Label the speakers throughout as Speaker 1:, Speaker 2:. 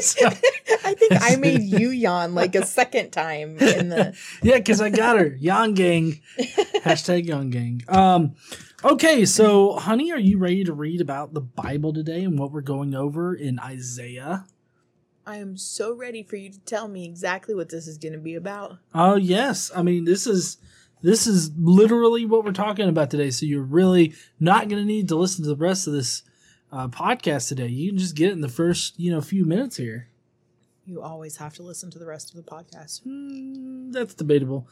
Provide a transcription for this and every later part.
Speaker 1: So-
Speaker 2: I think I made you yawn like a second time in the.
Speaker 1: yeah, because I got her. Yon gang. Hashtag Yon gang. Um, okay, so honey, are you ready to read about the Bible today and what we're going over in Isaiah?
Speaker 2: I am so ready for you to tell me exactly what this is going to be about.
Speaker 1: Oh yes, I mean this is this is literally what we're talking about today. So you're really not going to need to listen to the rest of this uh, podcast today. You can just get it in the first you know few minutes here.
Speaker 2: You always have to listen to the rest of the podcast.
Speaker 1: Hmm, that's debatable.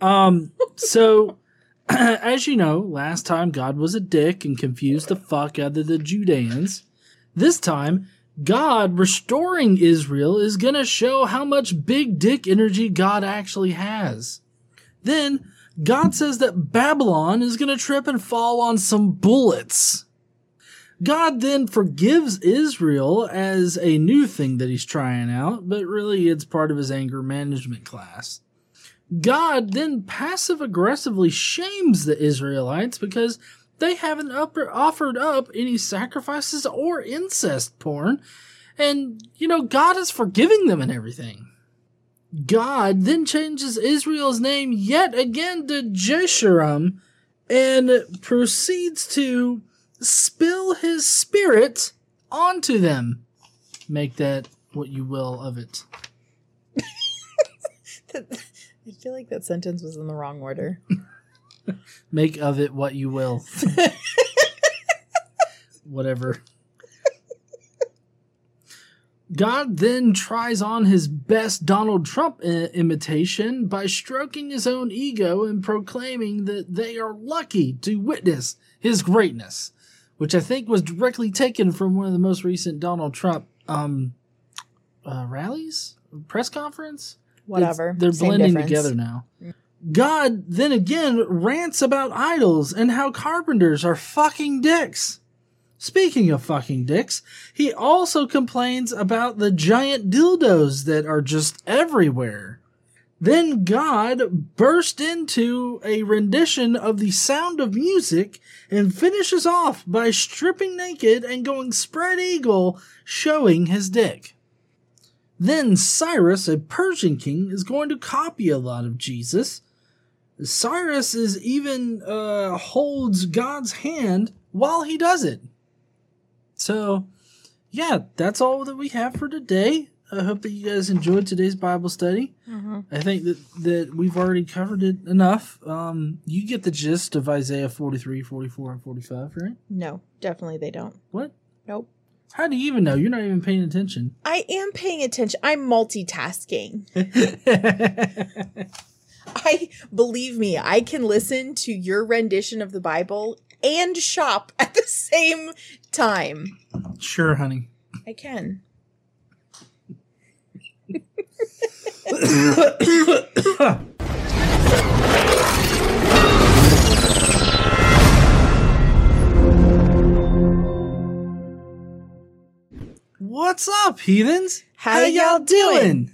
Speaker 1: Um, so as you know, last time God was a dick and confused the fuck out of the Judeans. This time, God restoring Israel is gonna show how much big dick energy God actually has. Then God says that Babylon is gonna trip and fall on some bullets. God then forgives Israel as a new thing that he's trying out, but really it's part of his anger management class. God then passive aggressively shames the Israelites because they haven't upper, offered up any sacrifices or incest porn, and you know, God is forgiving them and everything. God then changes Israel's name yet again to Jeshurun and proceeds to spill his spirit onto them. Make that what you will of it.
Speaker 2: I feel like that sentence was in the wrong order.
Speaker 1: Make of it what you will. Whatever. God then tries on his best Donald Trump i- imitation by stroking his own ego and proclaiming that they are lucky to witness his greatness, which I think was directly taken from one of the most recent Donald Trump um, uh, rallies, press conference.
Speaker 2: Whatever.
Speaker 1: It's- they're
Speaker 2: Same
Speaker 1: blending
Speaker 2: difference.
Speaker 1: together now. God then again rants about idols and how carpenters are fucking dicks. Speaking of fucking dicks, he also complains about the giant dildos that are just everywhere. Then God burst into a rendition of the sound of music and finishes off by stripping naked and going spread eagle, showing his dick. Then Cyrus, a Persian king, is going to copy a lot of Jesus. Cyrus is even uh, holds God's hand while he does it. So, yeah, that's all that we have for today. I hope that you guys enjoyed today's Bible study.
Speaker 2: Mm-hmm.
Speaker 1: I think that, that we've already covered it enough. Um, you get the gist of Isaiah 43, 44, and 45, right?
Speaker 2: No, definitely they don't.
Speaker 1: What?
Speaker 2: Nope.
Speaker 1: How do you even know? You're not even paying attention.
Speaker 2: I am paying attention. I'm multitasking. I believe me, I can listen to your rendition of the Bible and shop at the same time.
Speaker 1: sure, honey.
Speaker 2: I can.
Speaker 1: What's up, heathens?
Speaker 2: How y'all doing?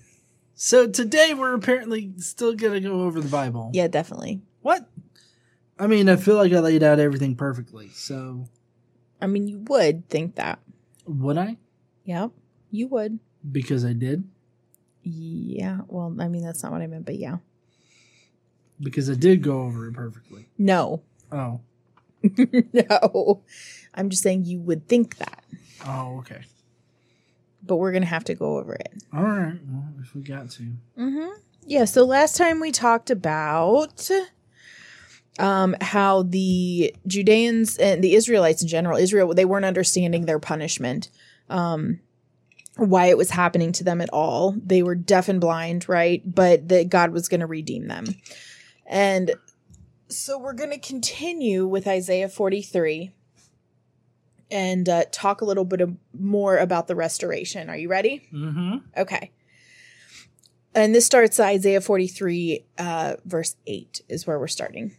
Speaker 1: So today we're apparently still gonna go over the Bible.
Speaker 2: Yeah, definitely.
Speaker 1: What? I mean, I feel like I laid out everything perfectly. So
Speaker 2: I mean, you would think that.
Speaker 1: would I?
Speaker 2: Yep, you would.
Speaker 1: Because I did.
Speaker 2: Yeah, well, I mean, that's not what I meant, but yeah.
Speaker 1: Because I did go over it perfectly.
Speaker 2: No.
Speaker 1: Oh.
Speaker 2: no. I'm just saying you would think that,
Speaker 1: Oh, okay.
Speaker 2: but we're going to have to go over it.
Speaker 1: All right. Well, if we got to.
Speaker 2: Mm-hmm. Yeah. So last time we talked about um, how the Judeans and the Israelites in general, Israel, they weren't understanding their punishment, um, why it was happening to them at all. They were deaf and blind, right? But that God was going to redeem them. And so we're going to continue with Isaiah 43 and uh, talk a little bit of, more about the restoration. Are you ready?
Speaker 1: Mm-hmm.
Speaker 2: Okay. And this starts Isaiah 43, uh, verse 8 is where we're starting.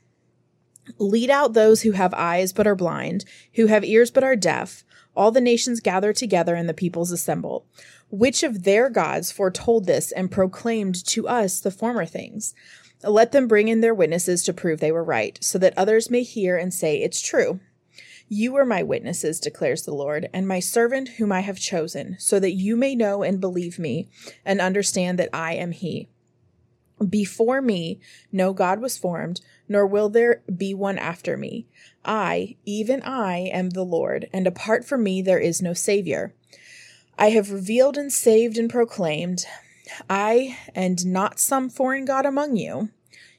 Speaker 2: Lead out those who have eyes but are blind, who have ears but are deaf. All the nations gather together and the peoples assemble. Which of their gods foretold this and proclaimed to us the former things? Let them bring in their witnesses to prove they were right, so that others may hear and say it's true. You are my witnesses, declares the Lord, and my servant whom I have chosen, so that you may know and believe me and understand that I am He. Before me, no God was formed, nor will there be one after me. I, even I, am the Lord, and apart from me there is no Savior. I have revealed and saved and proclaimed, I, and not some foreign God among you.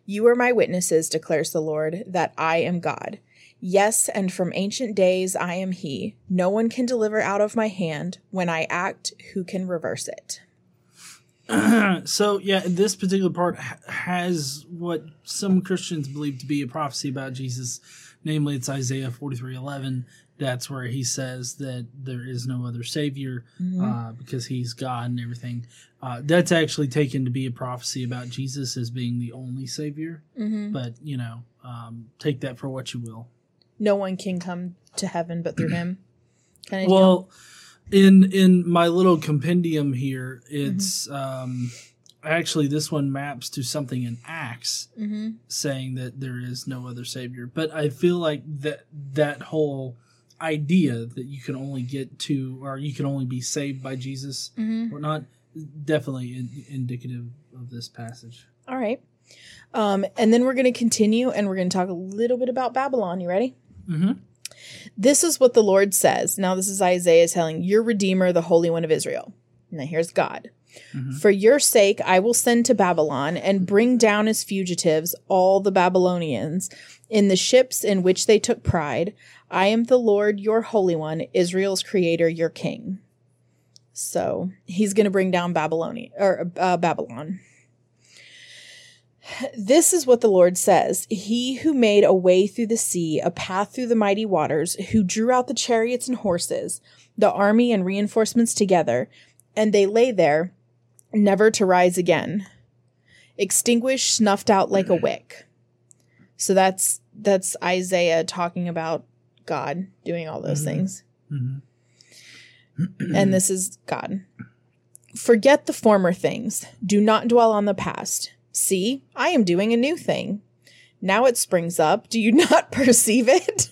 Speaker 2: You are my witnesses, declares the Lord, that I am God. Yes, and from ancient days I am He. No one can deliver out of my hand. When I act, who can reverse it?
Speaker 1: so yeah, this particular part ha- has what some Christians believe to be a prophecy about Jesus. Namely, it's Isaiah forty three eleven. That's where he says that there is no other savior uh, because he's God and everything. Uh, that's actually taken to be a prophecy about Jesus as being the only savior.
Speaker 2: Mm-hmm.
Speaker 1: But you know, um, take that for what you will.
Speaker 2: No one can come to heaven but through Him. Kind of
Speaker 1: Well, in in my little compendium here, it's um, actually this one maps to something in Acts
Speaker 2: hmm
Speaker 1: saying that there is no other savior. But I feel like that that whole idea that you can only get to or you can only be saved by Jesus
Speaker 2: hmm
Speaker 1: or not definitely in, indicative of this passage.
Speaker 2: All right. Um, and then we're going to continue and we're going to talk a little bit about Babylon. You ready?
Speaker 1: Mm-hmm.
Speaker 2: This is what the Lord says. Now, this is Isaiah telling your Redeemer, the Holy One of Israel. Now, here's God. For your sake, I will send to Babylon and bring down as fugitives all the Babylonians in the ships in which they took pride. I am the Lord, your Holy One, Israel's Creator, your King. So he's going to bring down Babylonia or uh, Babylon. This is what the Lord says He who made a way through the sea, a path through the mighty waters, who drew out the chariots and horses, the army and reinforcements together, and they lay there, never to rise again, extinguished, snuffed out like a wick. So that's that's Isaiah talking about God doing all those
Speaker 1: Mhm.
Speaker 2: things.
Speaker 1: Mhm.
Speaker 2: and this is God. Forget the former things. Do not dwell on the past. See, I am doing a new thing. Now it springs up. Do you not perceive it?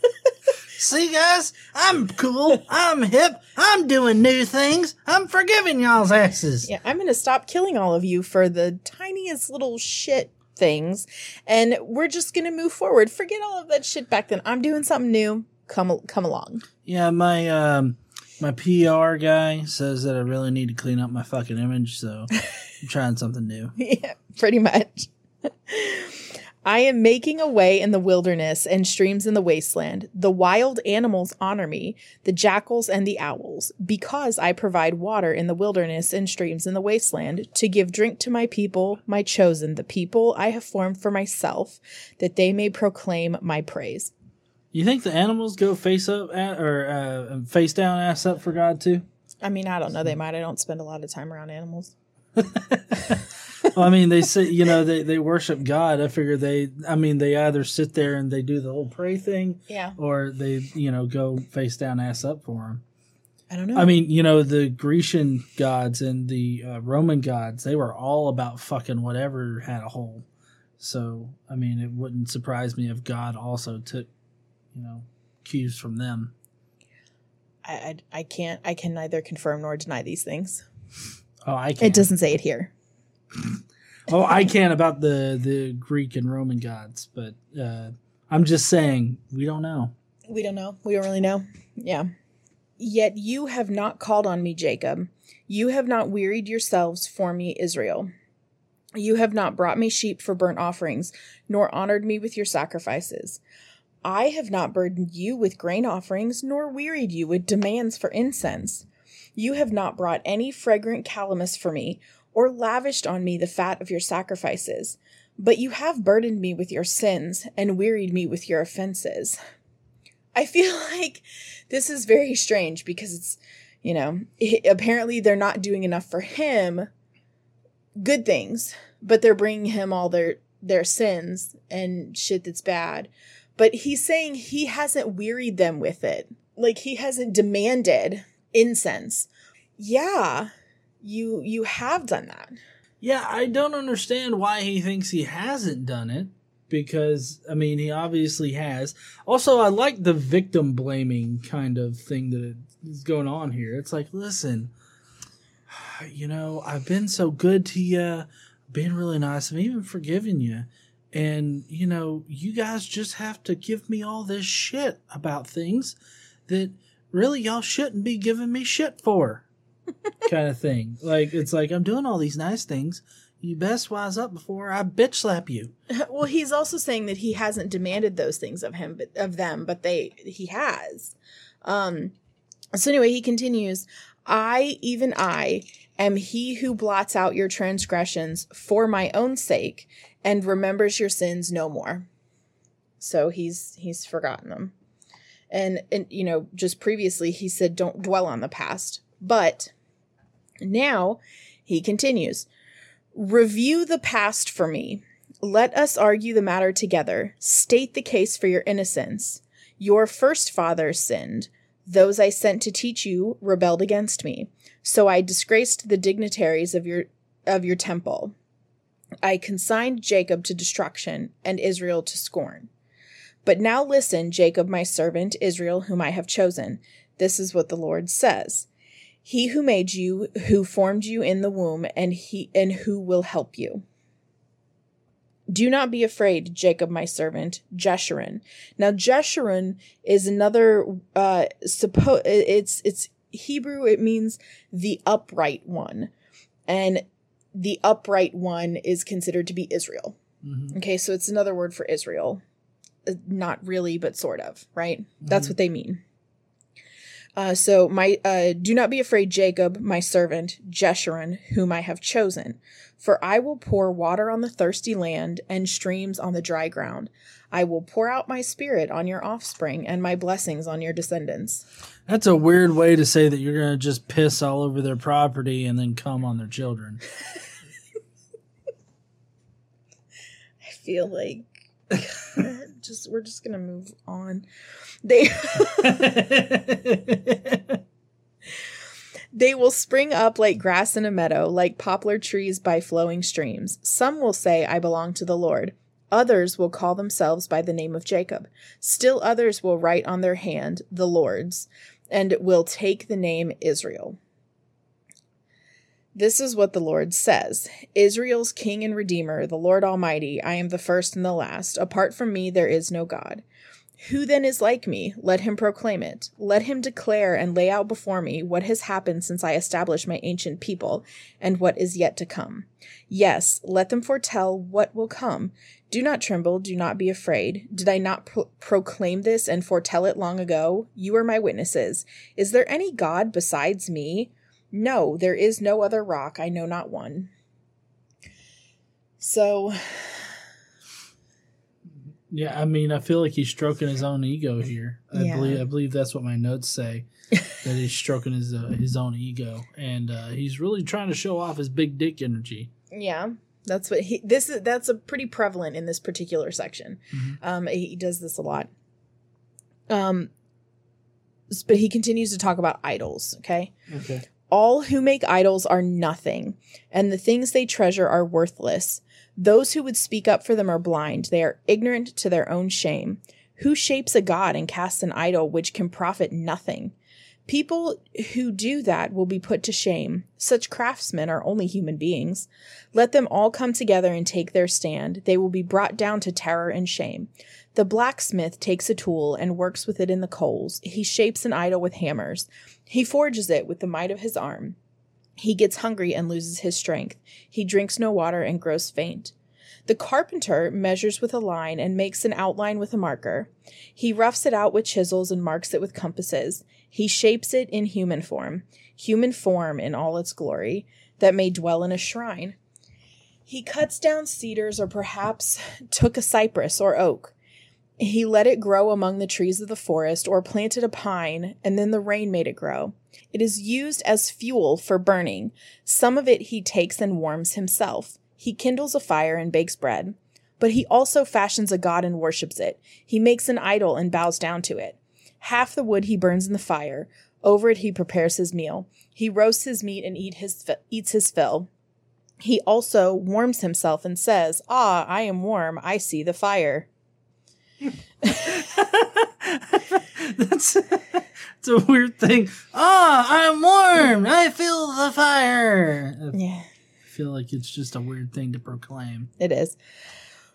Speaker 1: See, guys, I'm cool. I'm hip. I'm doing new things. I'm forgiving y'all's asses.
Speaker 2: yeah, I'm going to stop killing all of you for the tiniest little shit things and we're just going to move forward. Forget all of that shit back then. I'm doing something new. Come come along.
Speaker 1: Yeah, my um my PR guy says that I really need to clean up my fucking image, so I'm trying something new.
Speaker 2: yeah, pretty much. I am making a way in the wilderness and streams in the wasteland. The wild animals honor me, the jackals and the owls, because I provide water in the wilderness and streams in the wasteland to give drink to my people, my chosen, the people I have formed for myself, that they may proclaim my praise.
Speaker 1: You think the animals go face up at, or uh, face down, ass up for God too?
Speaker 2: I mean, I don't know. They might. I don't spend a lot of time around animals.
Speaker 1: well, I mean, they say you know they, they worship God. I figure they, I mean, they either sit there and they do the whole pray thing,
Speaker 2: Yeah.
Speaker 1: or they you know go face down, ass up for him.
Speaker 2: I don't know.
Speaker 1: I mean, you know, the Grecian gods and the uh, Roman gods, they were all about fucking whatever had a hole. So, I mean, it wouldn't surprise me if God also took, you know, cues from them.
Speaker 2: I, I, I can't. I can neither confirm nor deny these things.
Speaker 1: Oh, I
Speaker 2: can't.
Speaker 1: It
Speaker 2: doesn't say it here.
Speaker 1: oh, I can about the the Greek and Roman gods, but uh, I'm just saying we don't know.
Speaker 2: We don't know. We don't really know. Yeah. Yet you have not called on me, Jacob. You have not wearied yourselves for me, Israel. You have not brought me sheep for burnt offerings, nor honored me with your sacrifices. I have not burdened you with grain offerings, nor wearied you with demands for incense. You have not brought any fragrant calamus for me, or lavished on me the fat of your sacrifices. But you have burdened me with your sins, and wearied me with your offenses. I feel like this is very strange because it's, you know, apparently they're not doing enough for him, good things, but they're bringing him all their their sins and shit that's bad. But he's saying he hasn't wearied them with it. Like he hasn't demanded incense. Yeah, you you have done that.
Speaker 1: Yeah, I don't understand why he thinks he hasn't done it. because I mean he obviously has. Also, I like the victim blaming kind of thing that is going on here. It's like, listen, you know, I've been so good to you, been really nice, I've even forgiven you. And, you know, you guys just have to give me all this shit about things that really y'all shouldn't be giving me shit for. kind of thing. Like, it's like, I'm doing all these nice things. You best wise up before I bitch slap you.
Speaker 2: Well, he's also saying that he hasn't demanded those things of him, but of them, but they he has. Um so anyway, he continues, I, even I, am he who blots out your transgressions for my own sake and remembers your sins no more. So he's he's forgotten them. And and you know, just previously he said don't dwell on the past. But now he continues, review the past for me. Let us argue the matter together. State the case for your innocence. Your first fathers sinned. Those I sent to teach you rebelled against me. So I disgraced the dignitaries of your of your temple. I consigned Jacob to destruction and Israel to scorn. But now listen, Jacob, my servant, Israel, whom I have chosen. This is what the Lord says. He who made you, who formed you in the womb, and he and who will help you. Do not be afraid, Jacob, my servant, Jeshurun. Now, Jeshurun is another. Uh, suppo- It's it's Hebrew. It means the upright one, and the upright one is considered to be Israel. Mm-hmm. Okay, so it's another word for Israel. Uh, not really, but sort of. Right. Mm-hmm. That's what they mean. Uh, so my uh, do not be afraid, Jacob, my servant, Jeshurun, whom I have chosen, for I will pour water on the thirsty land and streams on the dry ground. I will pour out my spirit on your offspring and my blessings on your descendants.
Speaker 1: That's a weird way to say that you're going to just piss all over their property and then come on their children.
Speaker 2: I feel like just we're just to move on. They They will spring up like grass in a meadow, like poplar trees by flowing streams. Some will say, I belong to the Lord. Others will call themselves by the name of Jacob. Still others will write on their hand, the Lord's, and will take the name Israel. This is what the Lord says Israel's King and Redeemer, the Lord Almighty, I am the first and the last. Apart from me, there is no God. Who then is like me? Let him proclaim it. Let him declare and lay out before me what has happened since I established my ancient people and what is yet to come. Yes, let them foretell what will come. Do not tremble, do not be afraid. Did I not pro- proclaim this and foretell it long ago? You are my witnesses. Is there any God besides me? No, there is no other rock, I know not one. So
Speaker 1: yeah, I mean, I feel like he's stroking his own ego here. I yeah. believe I believe that's what my notes say that he's stroking his uh, his own ego, and uh, he's really trying to show off his big dick energy.
Speaker 2: Yeah, that's what he. This is that's a pretty prevalent in this particular section. Mm-hmm. Um, he does this a lot. Um, but he continues to talk about idols. Okay.
Speaker 1: Okay.
Speaker 2: All who make idols are nothing, and the things they treasure are worthless. Those who would speak up for them are blind. They are ignorant to their own shame. Who shapes a god and casts an idol which can profit nothing? People who do that will be put to shame. Such craftsmen are only human beings. Let them all come together and take their stand. They will be brought down to terror and shame. The blacksmith takes a tool and works with it in the coals. He shapes an idol with hammers. He forges it with the might of his arm. He gets hungry and loses his strength. He drinks no water and grows faint. The carpenter measures with a line and makes an outline with a marker. He roughs it out with chisels and marks it with compasses. He shapes it in human form, human form in all its glory, that may dwell in a shrine. He cuts down cedars or perhaps took a cypress or oak. He let it grow among the trees of the forest or planted a pine, and then the rain made it grow. It is used as fuel for burning. Some of it he takes and warms himself. He kindles a fire and bakes bread. But he also fashions a god and worships it. He makes an idol and bows down to it. Half the wood he burns in the fire. Over it he prepares his meal. He roasts his meat and eat his, eats his fill. He also warms himself and says, Ah, I am warm. I see the fire.
Speaker 1: That's it's a weird thing. Ah, I'm warm. I feel the fire.
Speaker 2: Yeah,
Speaker 1: feel like it's just a weird thing to proclaim.
Speaker 2: it is.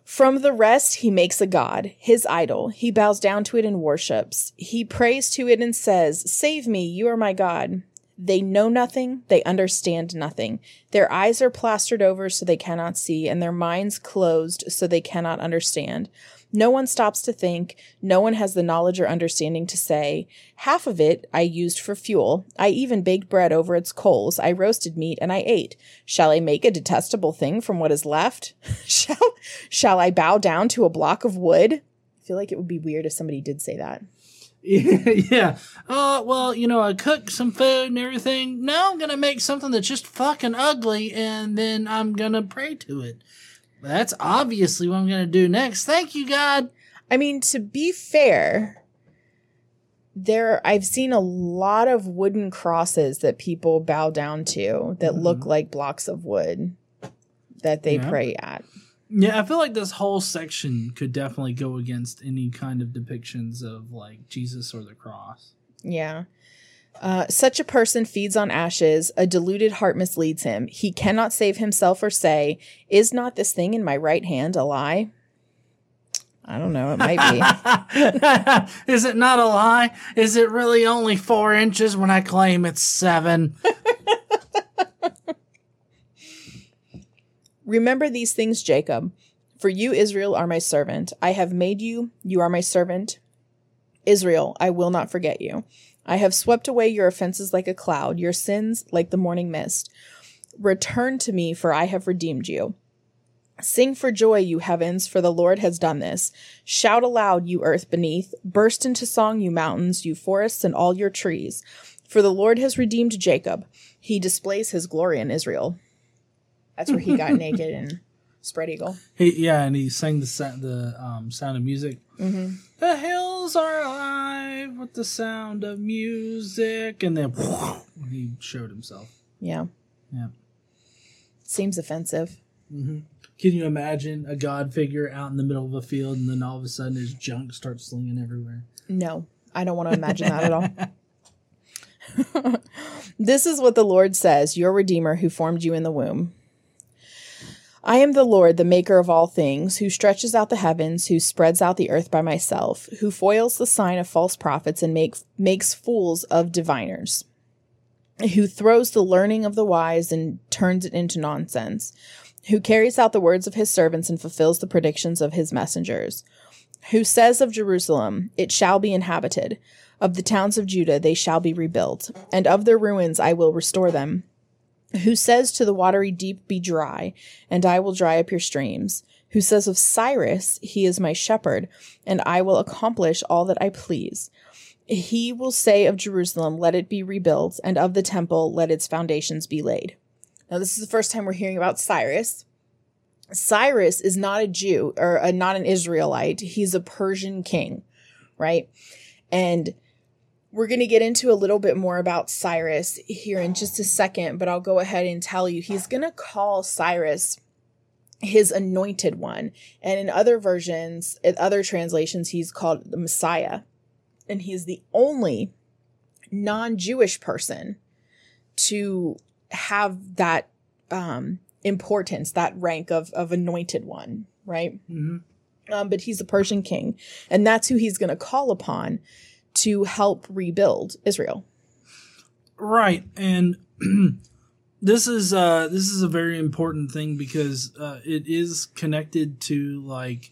Speaker 2: From the rest, he makes a god, his idol. He bows down to it and worships. He prays to it and says, Save me, you are my God. They know nothing, they understand nothing. Their eyes are plastered over so they cannot see, and their minds closed so they cannot understand. No one stops to think, no one has the knowledge or understanding to say, Half of it I used for fuel. I even baked bread over its coals. I roasted meat and I ate. Shall I make a detestable thing from what is left? shall, shall I bow down to a block of wood? I feel like it would be weird if somebody did say that.
Speaker 1: yeah. Uh, well, you know, I cook some food and everything. Now I'm gonna make something that's just fucking ugly, and then I'm gonna pray to it. That's obviously what I'm gonna do next. Thank you, God.
Speaker 2: I mean, to be fair, there I've seen a lot of wooden crosses that people bow down to that look mm-hmm. like blocks of wood that they
Speaker 1: Yeah.
Speaker 2: pray at.
Speaker 1: Yeah, I feel like this whole section could definitely go against any kind of depictions of like Jesus or the cross.
Speaker 2: Yeah. Uh, such a person feeds on ashes. A deluded heart misleads him. He cannot save himself or say, Is not this thing in my right hand a lie? I don't know. It might be.
Speaker 1: Is it not a lie? Is it really only four inches when I claim it's seven?
Speaker 2: Remember these things, Jacob. For you, Israel, are my servant. I have made you. You are my servant. Israel, I will not forget you. I have swept away your offenses like a cloud, your sins like the morning mist. Return to me, for I have redeemed you. Sing for joy, you heavens, for the Lord has done this. Shout aloud, you earth beneath. Burst into song, you mountains, you forests, and all your trees. For the Lord has redeemed Jacob. He displays his glory in Israel. That's where he got naked and spread eagle.
Speaker 1: He, yeah, and he sang the sa- the um, sound of music. Mm-hmm. The hills are alive with the sound of music, and then he showed himself.
Speaker 2: Yeah.
Speaker 1: Yeah.
Speaker 2: Seems offensive.
Speaker 1: Can you imagine a god figure out in the middle of a field, and then all of a sudden his junk starts slinging everywhere?
Speaker 2: No, I don't want to imagine that at all. this is what the Lord says, your Redeemer who formed you in the womb. I am the Lord, the maker of all things, who stretches out the heavens, who spreads out the earth by myself, who foils the sign of false prophets and make, makes fools of diviners, who throws the learning of the wise and turns it into nonsense, who carries out the words of his servants and fulfills the predictions of his messengers who says of Jerusalem, It shall be inhabited. Of the towns of Judah, they shall be rebuilt. And of their ruins, I will restore them. Who says to the watery deep, Be dry, and I will dry up your streams. Who says of Cyrus, He is my shepherd, and I will accomplish all that I please. He will say of Jerusalem, Let it be rebuilt, and of the temple, let its foundations be laid. Now, this is the first time we're hearing about Cyrus. Cyrus is not a Jew or a, not an Israelite. He's a Persian king, right? And we're going to get into a little bit more about Cyrus here in just a second, but I'll go ahead and tell you he's going to call Cyrus his anointed one. And in other versions, in other translations, he's called the Messiah. And he's the only non Jewish person to have that um, importance, that rank of, of anointed one, right?
Speaker 1: Mm-hmm.
Speaker 2: Um, but he's a Persian king, and that's who he's going to call upon to help rebuild Israel.
Speaker 1: Right, and this is uh, this is a very important thing because uh, it is connected to like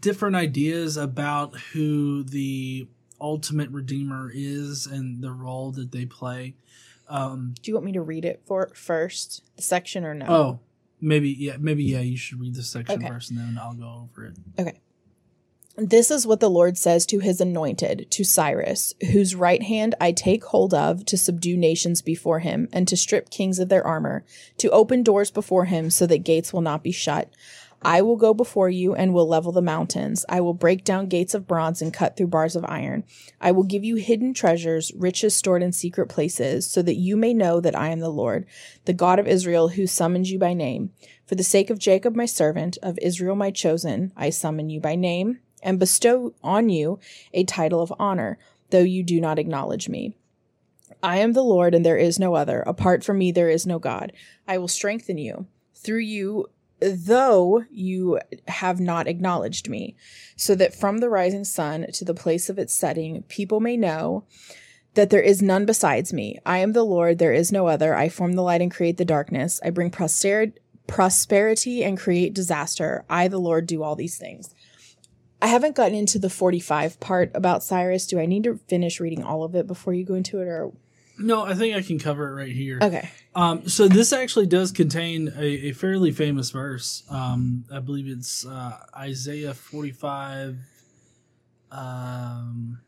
Speaker 1: different ideas about who the ultimate redeemer is and the role that they play. Um,
Speaker 2: Do you want me to read it for first, the section, or no?
Speaker 1: oh, maybe yeah, maybe yeah. You should read the section
Speaker 2: Okay.
Speaker 1: first, and then I'll go over it.
Speaker 2: Okay. This is what the Lord says to his anointed, to Cyrus, whose right hand I take hold of to subdue nations before him, and to strip kings of their armor, to open doors before him so that gates will not be shut. I will go before you and will level the mountains. I will break down gates of bronze and cut through bars of iron. I will give you hidden treasures, riches stored in secret places, so that you may know that I am the Lord, the God of Israel, who summons you by name. For the sake of Jacob my servant, of Israel my chosen, I summon you by name and bestow on you a title of honor, though you do not acknowledge me. I am the Lord, and there is no other. Apart from me, there is no God. I will strengthen you. Through you, though you have not acknowledged me, so that from the rising sun to the place of its setting, people may know that there is none besides me. I am the Lord, there is no other. I form the light and create the darkness. I bring prosperity and create disaster. I, the Lord, do all these things. I haven't gotten into the 45 part about Cyrus. Do I need to finish reading all of it before you go into it or
Speaker 1: No, I think I can cover it right here.
Speaker 2: Okay.
Speaker 1: Um, so this actually does contain a, a fairly famous verse. Um, I believe it's uh, Isaiah 45. Um,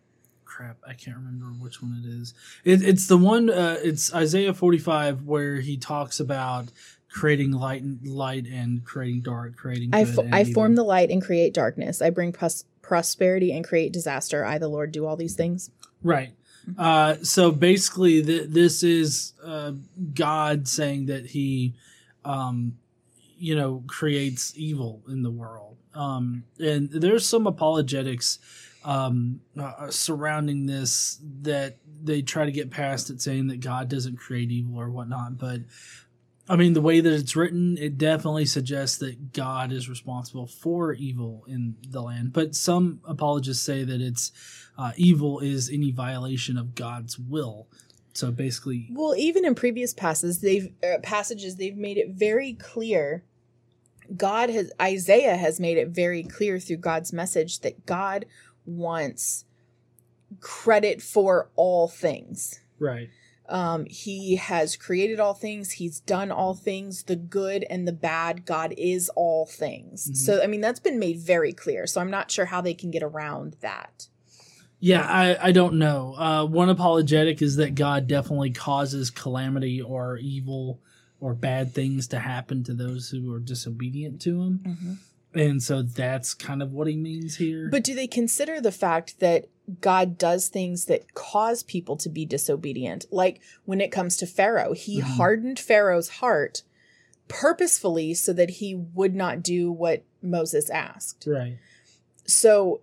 Speaker 1: crap, I can't remember which one it is. It, it's the one. Uh, it's Isaiah 45 where he talks about creating light and light and creating dark, creating.
Speaker 2: I,
Speaker 1: good
Speaker 2: fo-
Speaker 1: and
Speaker 2: I
Speaker 1: evil.
Speaker 2: form the light and create darkness. I bring pros- prosperity and create disaster. I, the Lord, do all these things.
Speaker 1: Right. Uh, so basically, th- this is uh, God saying that He, um, you know, creates evil in the world. Um, and there's some apologetics um, uh, surrounding this that they try to get past it, saying that God doesn't create evil or whatnot. But I mean, the way that it's written, it definitely suggests that God is responsible for evil in the land. But some apologists say that it's uh, evil is any violation of God's will. So basically,
Speaker 2: Well, even in previous passages, they've uh, passages they've made it very clear. God has Isaiah has made it very clear through God's message that God wants credit for all things.
Speaker 1: right,
Speaker 2: Um, he has created all things. He's done all things. The good and the bad. God is all things.
Speaker 1: Mhm.
Speaker 2: So, I mean, that's been made very clear. So, I'm not sure how they can get around that.
Speaker 1: yeah, I, I don't know. Uh, one apologetic is that God definitely causes calamity or evil or bad things to happen to those who are disobedient to Him, and so that's kind of what He means here.
Speaker 2: But do they consider the fact that God does things that cause people to be disobedient? Like when it comes to Pharaoh, he
Speaker 1: Mhm.
Speaker 2: hardened Pharaoh's heart purposefully so that he would not do what Moses asked.
Speaker 1: right,
Speaker 2: So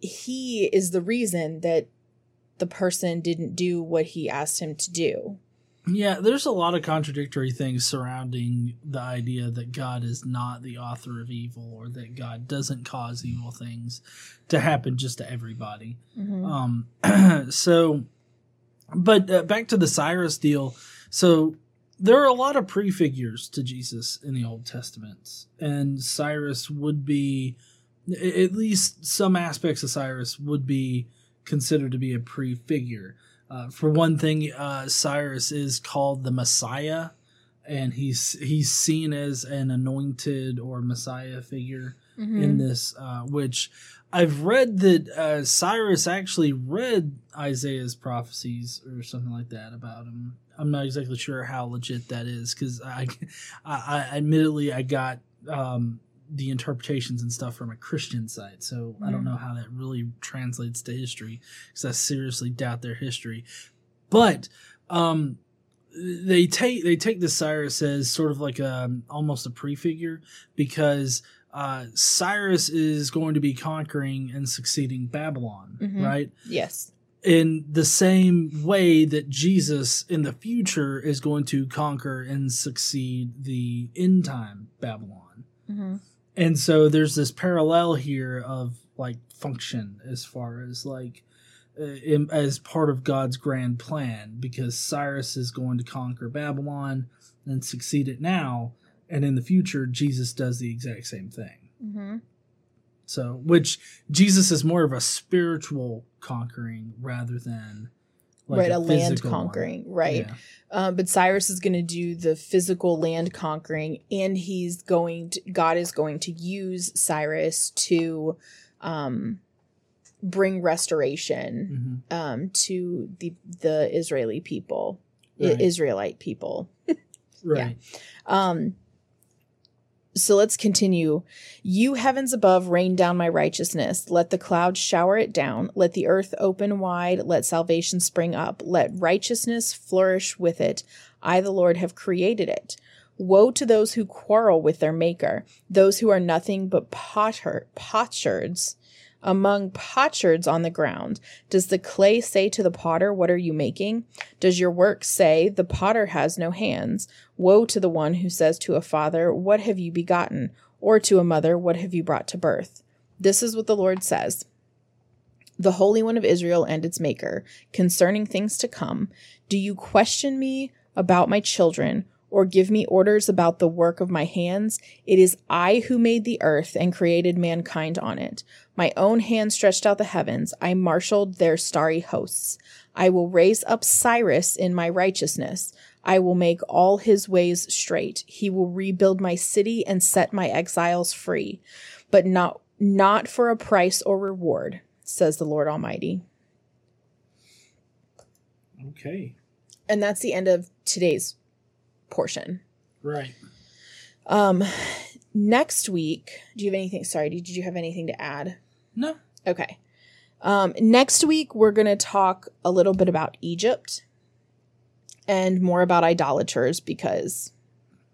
Speaker 2: he is the reason that the person didn't do what he asked him to do.
Speaker 1: Yeah, there's a lot of contradictory things surrounding the idea that God is not the author of evil or that God doesn't cause evil things to happen just to everybody. Um, so, but uh, back to the Cyrus deal. So, there are a lot of prefigures to Jesus in the Old Testament, and Cyrus would be, at least some aspects of Cyrus would be considered to be a prefigure. Uh, for one thing, uh, Cyrus is called the Messiah, and he's he's seen as an anointed or Messiah figure
Speaker 2: Mm-hmm.
Speaker 1: in this, uh, which I've read that uh, Cyrus actually read Isaiah's prophecies or something like that about him. I'm not exactly sure how legit that is because I, I, I admittedly I got um, the interpretations and stuff from a Christian side. so I don't
Speaker 2: Mhm.
Speaker 1: know how that really translates to history because I seriously doubt their history. But um, they take they take the Cyrus as sort of like a almost a prefigure because uh, Cyrus is going to be conquering and succeeding Babylon,
Speaker 2: Mhm.
Speaker 1: right?
Speaker 2: Yes.
Speaker 1: In the same way that Jesus in the future is going to conquer and succeed the end time Babylon.
Speaker 2: Mm-hmm.
Speaker 1: And so there's this parallel here of like function as far as like uh, in, as part of God's grand plan because Cyrus is going to conquer Babylon and succeed it now and in the future Jesus does the exact same thing.
Speaker 2: Mm-hmm.
Speaker 1: So which Jesus is more of a spiritual conquering rather than
Speaker 2: right, a, land
Speaker 1: physical one.
Speaker 2: conquering. Right.
Speaker 1: Yeah.
Speaker 2: Uh, but Cyrus is going to do the physical land conquering, and he's going to, God is going to use Cyrus to um, bring restoration
Speaker 1: Mhm.
Speaker 2: um, to the the Israeli people, I- Israelite people.
Speaker 1: Right.
Speaker 2: Um, so let's continue. You heavens above, rain down my righteousness. Let the clouds shower it down. Let the earth open wide. Let salvation spring up. Let righteousness flourish with it. I, the Lord, have created it. Woe to those who quarrel with their maker, those who are nothing but potter, potsherds among potsherds on the ground. Does the clay say to the potter, What are you making? Does your work say, The potter has no hands? Woe to the one who says to a father, What have you begotten? Or to a mother, What have you brought to birth? This is what the Lord says. The Holy One of Israel and its Maker, concerning things to come, do you question me about my children, or give me orders about the work of my hands. It is I who made the earth and created mankind on it. My own hand stretched out the heavens. I marshaled their starry hosts. I will raise up Cyrus in my righteousness. I will make all his ways straight. He will rebuild my city and set my exiles free, but not not for a price or reward, says the Lord Almighty.
Speaker 1: Okay.
Speaker 2: And that's the end of today's portion.
Speaker 1: Right.
Speaker 2: Um, next week, do you have anything? Sorry, did you have anything to add?
Speaker 1: No.
Speaker 2: Okay. Um, next week, we're going to talk a little bit about Egypt and more about idolaters because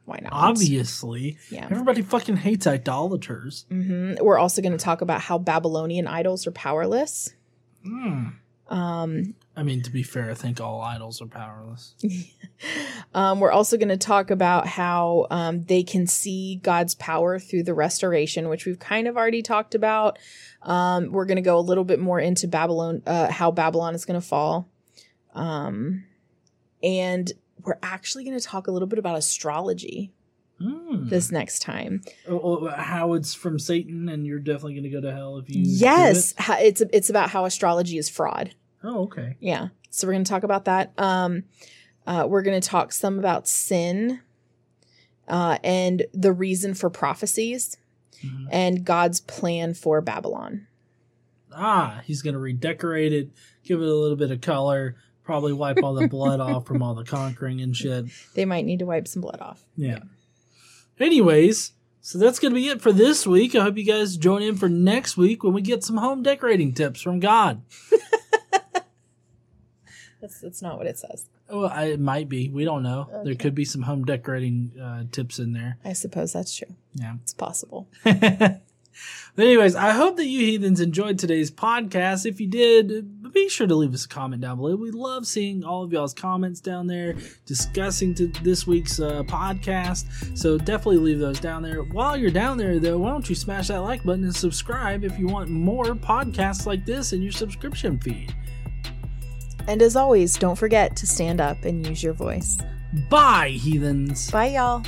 Speaker 2: why not?
Speaker 1: Obviously.
Speaker 2: Yeah.
Speaker 1: Everybody fucking hates idolaters.
Speaker 2: hmm We're also going to talk about how Babylonian idols are powerless.
Speaker 1: Hmm.
Speaker 2: Um,
Speaker 1: I mean, to be fair, I think all idols are powerless.
Speaker 2: um, we're also going to talk about how um, they can see God's power through the restoration, which we've kind of already talked about. Um, we're going to go a little bit more into Babylon, uh, how Babylon is going to fall. Um, and we're actually going to talk a little bit about astrology
Speaker 1: Hmm.
Speaker 2: this next time.
Speaker 1: Oh, oh, How it's from Satan, and you're definitely going to go to hell if you.
Speaker 2: Yes,
Speaker 1: it?
Speaker 2: it's it's about how astrology is fraud.
Speaker 1: Oh, okay.
Speaker 2: Yeah. So we're going to talk about that. Um, uh, we're going to talk some about sin uh, and the reason for prophecies
Speaker 1: Mhm.
Speaker 2: and God's plan for Babylon.
Speaker 1: Ah, he's going to redecorate it, give it a little bit of color, probably wipe all the blood off from all the conquering and shit.
Speaker 2: They might need to wipe some blood off.
Speaker 1: Yeah. Anyways, so that's going to be it for this week. I hope you guys join in for next week when we get some home decorating tips from God.
Speaker 2: That's that's not what it says.
Speaker 1: Oh, I, it might be. We don't know. There could be some home decorating uh, tips in there.
Speaker 2: I suppose that's true.
Speaker 1: Yeah.
Speaker 2: It's possible.
Speaker 1: but anyways, I hope that you heathens enjoyed today's podcast. If you did, be sure to leave us a comment down below. We love seeing all of y'all's comments down there discussing to this week's uh, podcast. So definitely leave those down there. While you're down there, though, why don't you smash that like button and subscribe if you want more podcasts like this in your subscription feed.
Speaker 2: And as always, don't forget to stand up and use your voice.
Speaker 1: Bye, heathens.
Speaker 2: Bye, y'all.